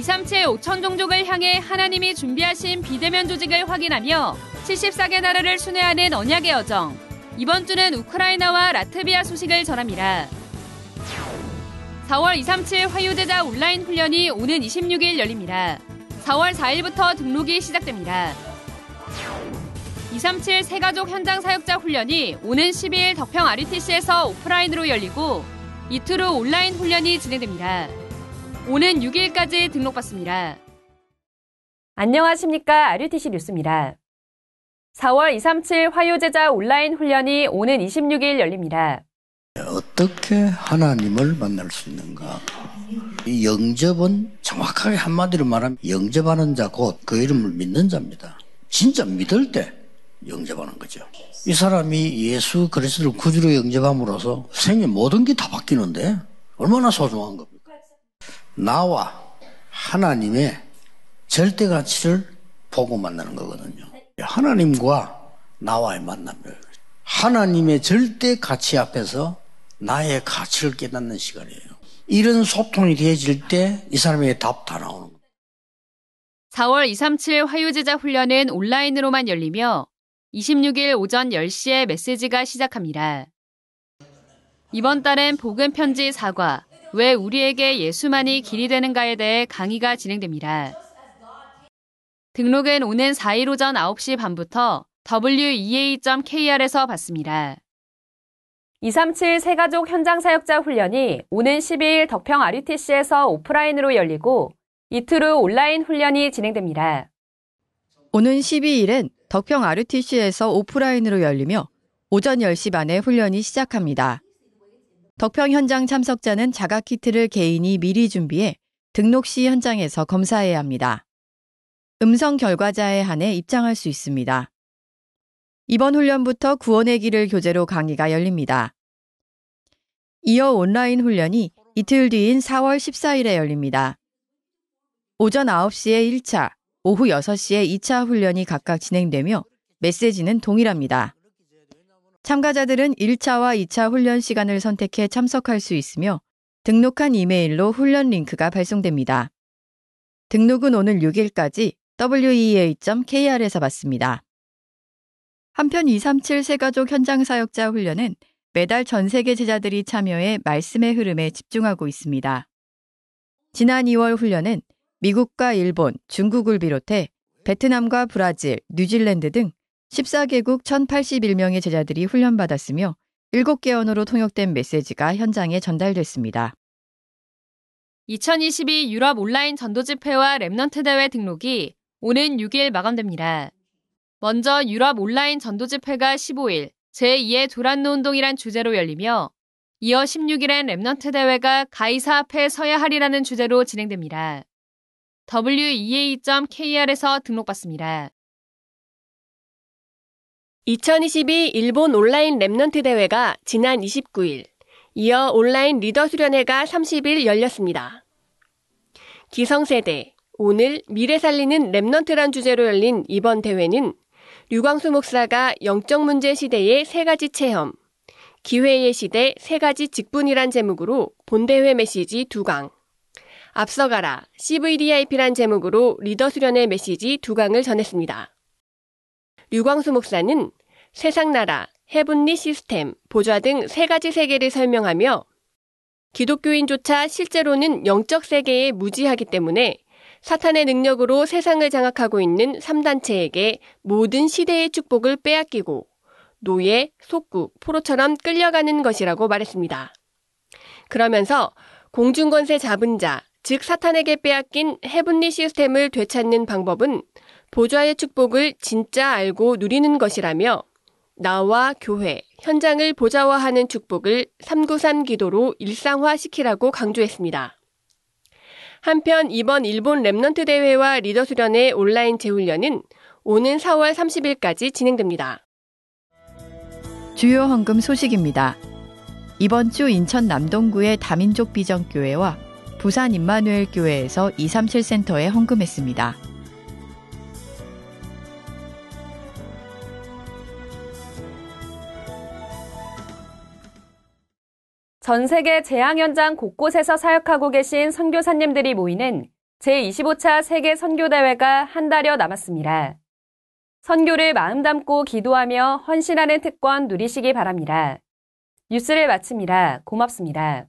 237 5천 종족을 향해 하나님이 준비하신 비대면 조직을 확인하며 74개 나라를 순회하는 언약의 여정. 이번 주는 우크라이나와 라트비아 소식을 전합니다. 4월 237 화요제자 온라인 훈련이 오는 26일 열립니다. 4월 4일부터 등록이 시작됩니다. 237 세가족 현장 사역자 훈련이 오는 12일 덕평 RUTC에서 오프라인으로 열리고 이틀 후 온라인 훈련이 진행됩니다. 오는 6일까지 등록받습니다. 안녕하십니까. RUTC 뉴스입니다. 4월 237 화요제자 온라인 훈련이 오는 26일 열립니다. 어떻게 하나님을 만날 수 있는가? 이 영접은 정확하게 한마디로 말하면 영접하는 자 곧 그 이름을 믿는 자입니다. 진짜 믿을 때 영접하는 거죠. 이 사람이 예수 그리스도를 구주로 영접함으로써 생의 모든 게 다 바뀌는데 얼마나 소중한 겁니까? 나와 하나님의 절대 가치를 보고 만나는 거거든요. 하나님과 나와의 만남을 하나님의 절대 가치 앞에서 나의 가치를 깨닫는 시간이에요. 이런 소통이 되어질 때 이 사람에게 답 다 나오는 거예요. 4월 237 화요제자 훈련은 온라인으로만 열리며 26일 오전 10시에 메시지가 시작합니다. 이번 달엔 복음 편지 사과, 왜 우리에게 예수만이 길이 되는가에 대해 강의가 진행됩니다. 등록은 오는 4일 오전 9시 반부터 wea.kr에서 받습니다. 237 세가족 현장 사역자 훈련이 오는 12일 덕평 RUTC에서 오프라인으로 열리고 이틀 후 온라인 훈련이 진행됩니다. 오는 12일엔 덕평 RUTC에서 오프라인으로 열리며 오전 10시 반에 훈련이 시작합니다. 덕평 현장 참석자는 자가 키트를 개인이 미리 준비해 등록 시 현장에서 검사해야 합니다. 음성 결과자에 한해 입장할 수 있습니다. 이번 훈련부터 구원의 길을 교재로 강의가 열립니다. 이어 온라인 훈련이 이틀 뒤인 4월 14일에 열립니다. 오전 9시에 1차, 오후 6시에 2차 훈련이 각각 진행되며 메시지는 동일합니다. 참가자들은 1차와 2차 훈련 시간을 선택해 참석할 수 있으며 등록한 이메일로 훈련 링크가 발송됩니다. 등록은 오늘 6일까지 wea.kr에서 받습니다. 한편 237 새가족 현장 사역자 훈련은 매달 전 세계 제자들이 참여해 말씀의 흐름에 집중하고 있습니다. 지난 2월 훈련은 미국과 일본, 중국을 비롯해 베트남과 브라질, 뉴질랜드 등 14개국 1,081명의 제자들이 훈련받았으며 7개 언어로 통역된 메시지가 현장에 전달됐습니다. 2022 유럽 온라인 전도집회와 Remnant 대회 등록이 오는 6일 마감됩니다. 먼저 유럽 온라인 전도집회가 15일 제2의 두란노 운동이란 주제로 열리며 이어 16일엔 Remnant 대회가 가이사 앞에 서야 하리라는 주제로 진행됩니다. wea.kr에서 등록받습니다. 2022 일본 온라인 Remnant 대회가 지난 29일, 이어 온라인 리더 수련회가 30일 열렸습니다. 기성세대, 오늘 미래 살리는 Remnant란 주제로 열린 이번 대회는 류광수 목사가 영적 문제 시대의 세 가지 체험, 기회의 시대 세 가지 직분이란 제목으로 본대회 메시지 두 강, 앞서가라 CVDIP란 제목으로 리더 수련회 메시지 두 강을 전했습니다. 류광수 목사는 세상 나라, heavenly 시스템, 보좌 등 세 가지 세계를 설명하며 기독교인조차 실제로는 영적 세계에 무지하기 때문에 사탄의 능력으로 세상을 장악하고 있는 3단체에게 모든 시대의 축복을 빼앗기고 노예, 속국, 포로처럼 끌려가는 것이라고 말했습니다. 그러면서 공중권세 잡은 자, 즉 사탄에게 빼앗긴 헤븐리 시스템을 되찾는 방법은 보좌의 축복을 진짜 알고 누리는 것이라며 나와 교회, 현장을 보좌화하는 축복을 393 기도로 일상화시키라고 강조했습니다. 한편 이번 일본 Remnant 대회와 리더 수련회 온라인 재훈련은 오는 4월 30일까지 진행됩니다. 주요 헌금 소식입니다. 이번 주 인천 남동구의 다민족 비전교회와 부산 임마누엘 교회에서 237 센터에 헌금했습니다. 전 세계 재앙 현장 곳곳에서 사역하고 계신 선교사님들이 모이는 제25차 세계 선교대회가 한 달여 남았습니다. 선교를 마음 담고 기도하며 헌신하는 특권 누리시기 바랍니다. 뉴스를 마칩니다. 고맙습니다.